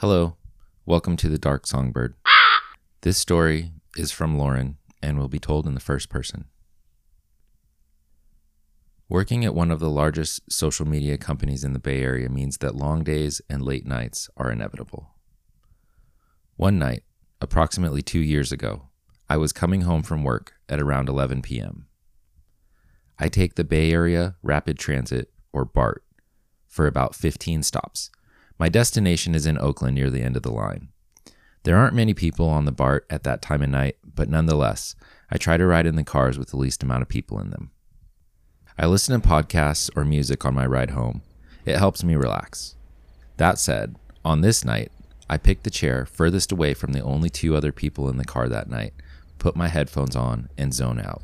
Hello, welcome to the Dark Songbird. Ah! This story is from Lauren and will be told in the first person. Working at one of the largest social media companies in the Bay Area means that long days and late nights are inevitable. One night, approximately two years ago, I was coming home from work at around 11 p.m. I take the Bay Area Rapid Transit, or BART, for about 15 stops. My destination is in Oakland near the end of the line. There aren't many people on the BART at that time of night, but nonetheless, I try to ride in the cars with the least amount of people in them. I listen to podcasts or music on my ride home. It helps me relax. That said, on this night, I picked the chair furthest away from the only two other people in the car that night, put my headphones on, and zone out.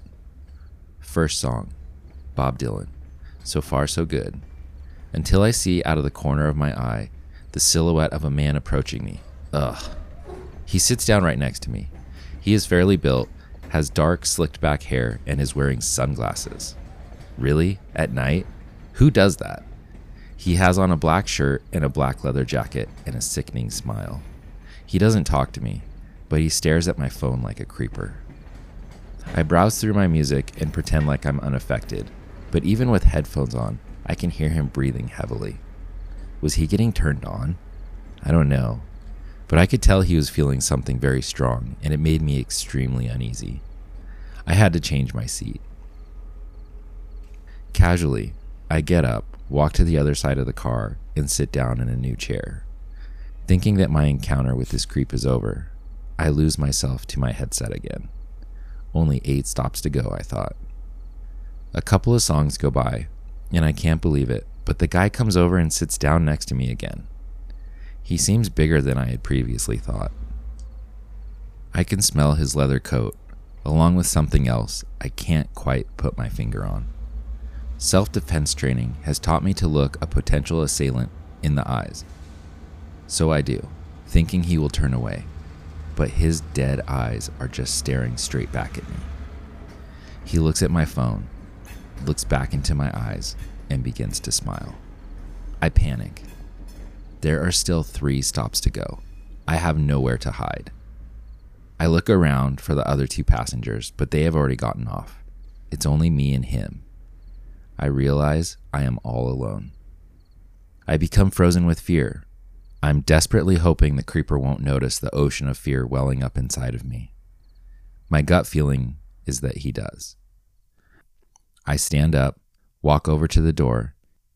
First song Bob Dylan. So far, so good. Until I see out of the corner of my eye the silhouette of a man approaching me. Ugh. He sits down right next to me. He is fairly built, has dark, slicked back hair, and is wearing sunglasses. Really? At night? Who does that? He has on a black shirt and a black leather jacket and a sickening smile. He doesn't talk to me, but he stares at my phone like a creeper. I browse through my music and pretend like I'm unaffected, but even with headphones on, I can hear him breathing heavily. Was he getting turned on? I don't know, but I could tell he was feeling something very strong, and it made me extremely uneasy. I had to change my seat. Casually, I get up, walk to the other side of the car, and sit down in a new chair. Thinking that my encounter with this creep is over, I lose myself to my headset again. Only eight stops to go, I thought. A couple of songs go by, and I can't believe it, but the guy comes over and sits down next to me again. He seems bigger than I had previously thought. I can smell his leather coat, along with something else I can't quite put my finger on. Self defense training has taught me to look a potential assailant in the eyes. So I do, thinking he will turn away, but his dead eyes are just staring straight back at me. He looks at my phone, looks back into my eyes, and begins to smile. I panic. There are still three stops to go. I have nowhere to hide. I look around for the other two passengers, but they have already gotten off. It's only me and him. I realize I am all alone. I become frozen with fear. I'm desperately hoping the creeper won't notice the ocean of fear welling up inside of me. My gut feeling is that he does. I stand up, walk over to the door,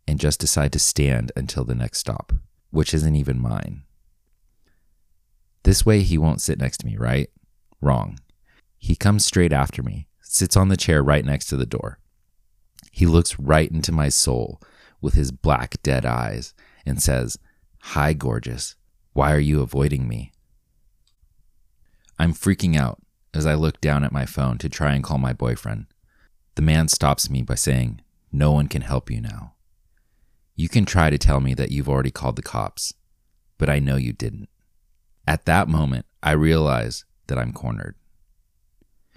and just decide to stand until the next stop, which isn't even mine. This way, he won't sit next to me, right? Wrong. He comes straight after me, sits on the chair right next to the door. He looks right into my soul with his black, dead eyes and says, Hi, gorgeous. Why are you avoiding me? I'm freaking out as I look down at my phone to try and call my boyfriend. The man stops me by saying, No one can help you now. You can try to tell me that you've already called the cops, but I know you didn't. At that moment, I realize that I'm cornered.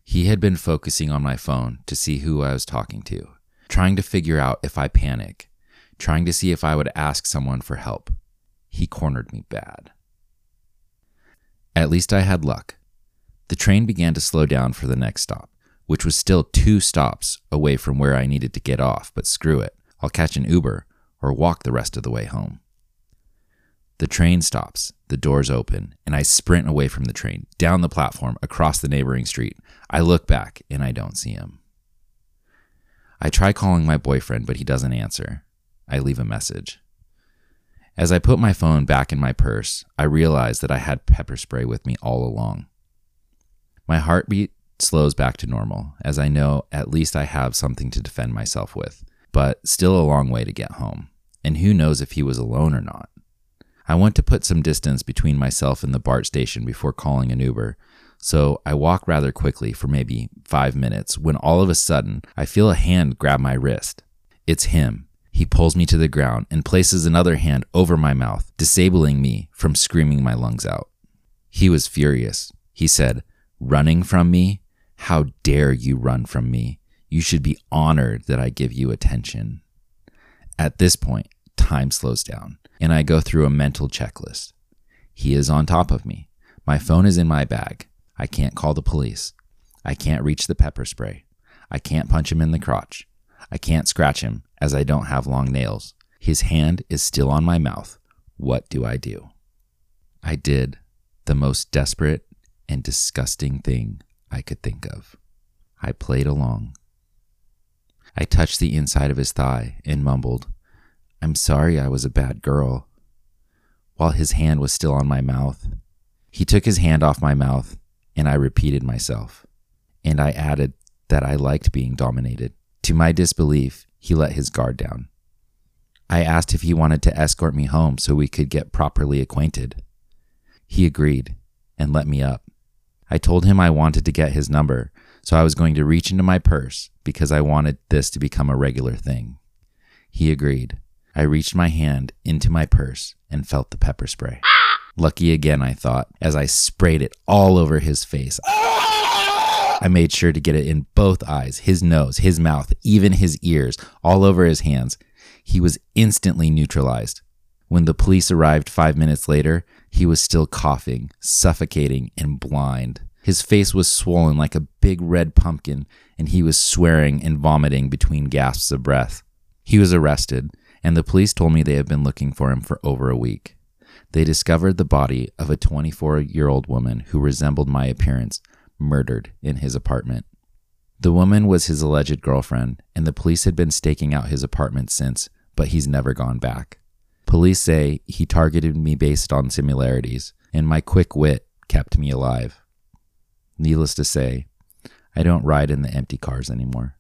He had been focusing on my phone to see who I was talking to, trying to figure out if I panic, trying to see if I would ask someone for help. He cornered me bad. At least I had luck. The train began to slow down for the next stop which was still two stops away from where I needed to get off, but screw it. I'll catch an Uber or walk the rest of the way home. The train stops, the doors open, and I sprint away from the train, down the platform, across the neighboring street. I look back and I don't see him. I try calling my boyfriend, but he doesn't answer. I leave a message. As I put my phone back in my purse, I realize that I had pepper spray with me all along. My heartbeat slows back to normal, as I know at least I have something to defend myself with, but still a long way to get home. And who knows if he was alone or not. I want to put some distance between myself and the BART station before calling an Uber, so I walk rather quickly for maybe five minutes when all of a sudden I feel a hand grab my wrist. It's him. He pulls me to the ground and places another hand over my mouth, disabling me from screaming my lungs out. He was furious. He said, Running from me? How dare you run from me? You should be honored that I give you attention. At this point, time slows down, and I go through a mental checklist. He is on top of me. My phone is in my bag. I can't call the police. I can't reach the pepper spray. I can't punch him in the crotch. I can't scratch him as I don't have long nails. His hand is still on my mouth. What do I do? I did the most desperate and disgusting thing I could think of. I played along. I touched the inside of his thigh and mumbled, I'm sorry I was a bad girl. While his hand was still on my mouth, he took his hand off my mouth and I repeated myself. And I added that I liked being dominated. To my disbelief, he let his guard down. I asked if he wanted to escort me home so we could get properly acquainted. He agreed and let me up. I told him I wanted to get his number, so I was going to reach into my purse because I wanted this to become a regular thing. He agreed. I reached my hand into my purse and felt the pepper spray. Lucky again, I thought, as I sprayed it all over his face. I made sure to get it in both eyes, his nose, his mouth, even his ears, all over his hands. He was instantly neutralized. When the police arrived five minutes later, he was still coughing, suffocating, and blind. His face was swollen like a big red pumpkin, and he was swearing and vomiting between gasps of breath. He was arrested, and the police told me they had been looking for him for over a week. They discovered the body of a 24 year old woman who resembled my appearance, murdered in his apartment. The woman was his alleged girlfriend, and the police had been staking out his apartment since, but he's never gone back. Police say he targeted me based on similarities, and my quick wit kept me alive. Needless to say, I don't ride in the empty cars anymore.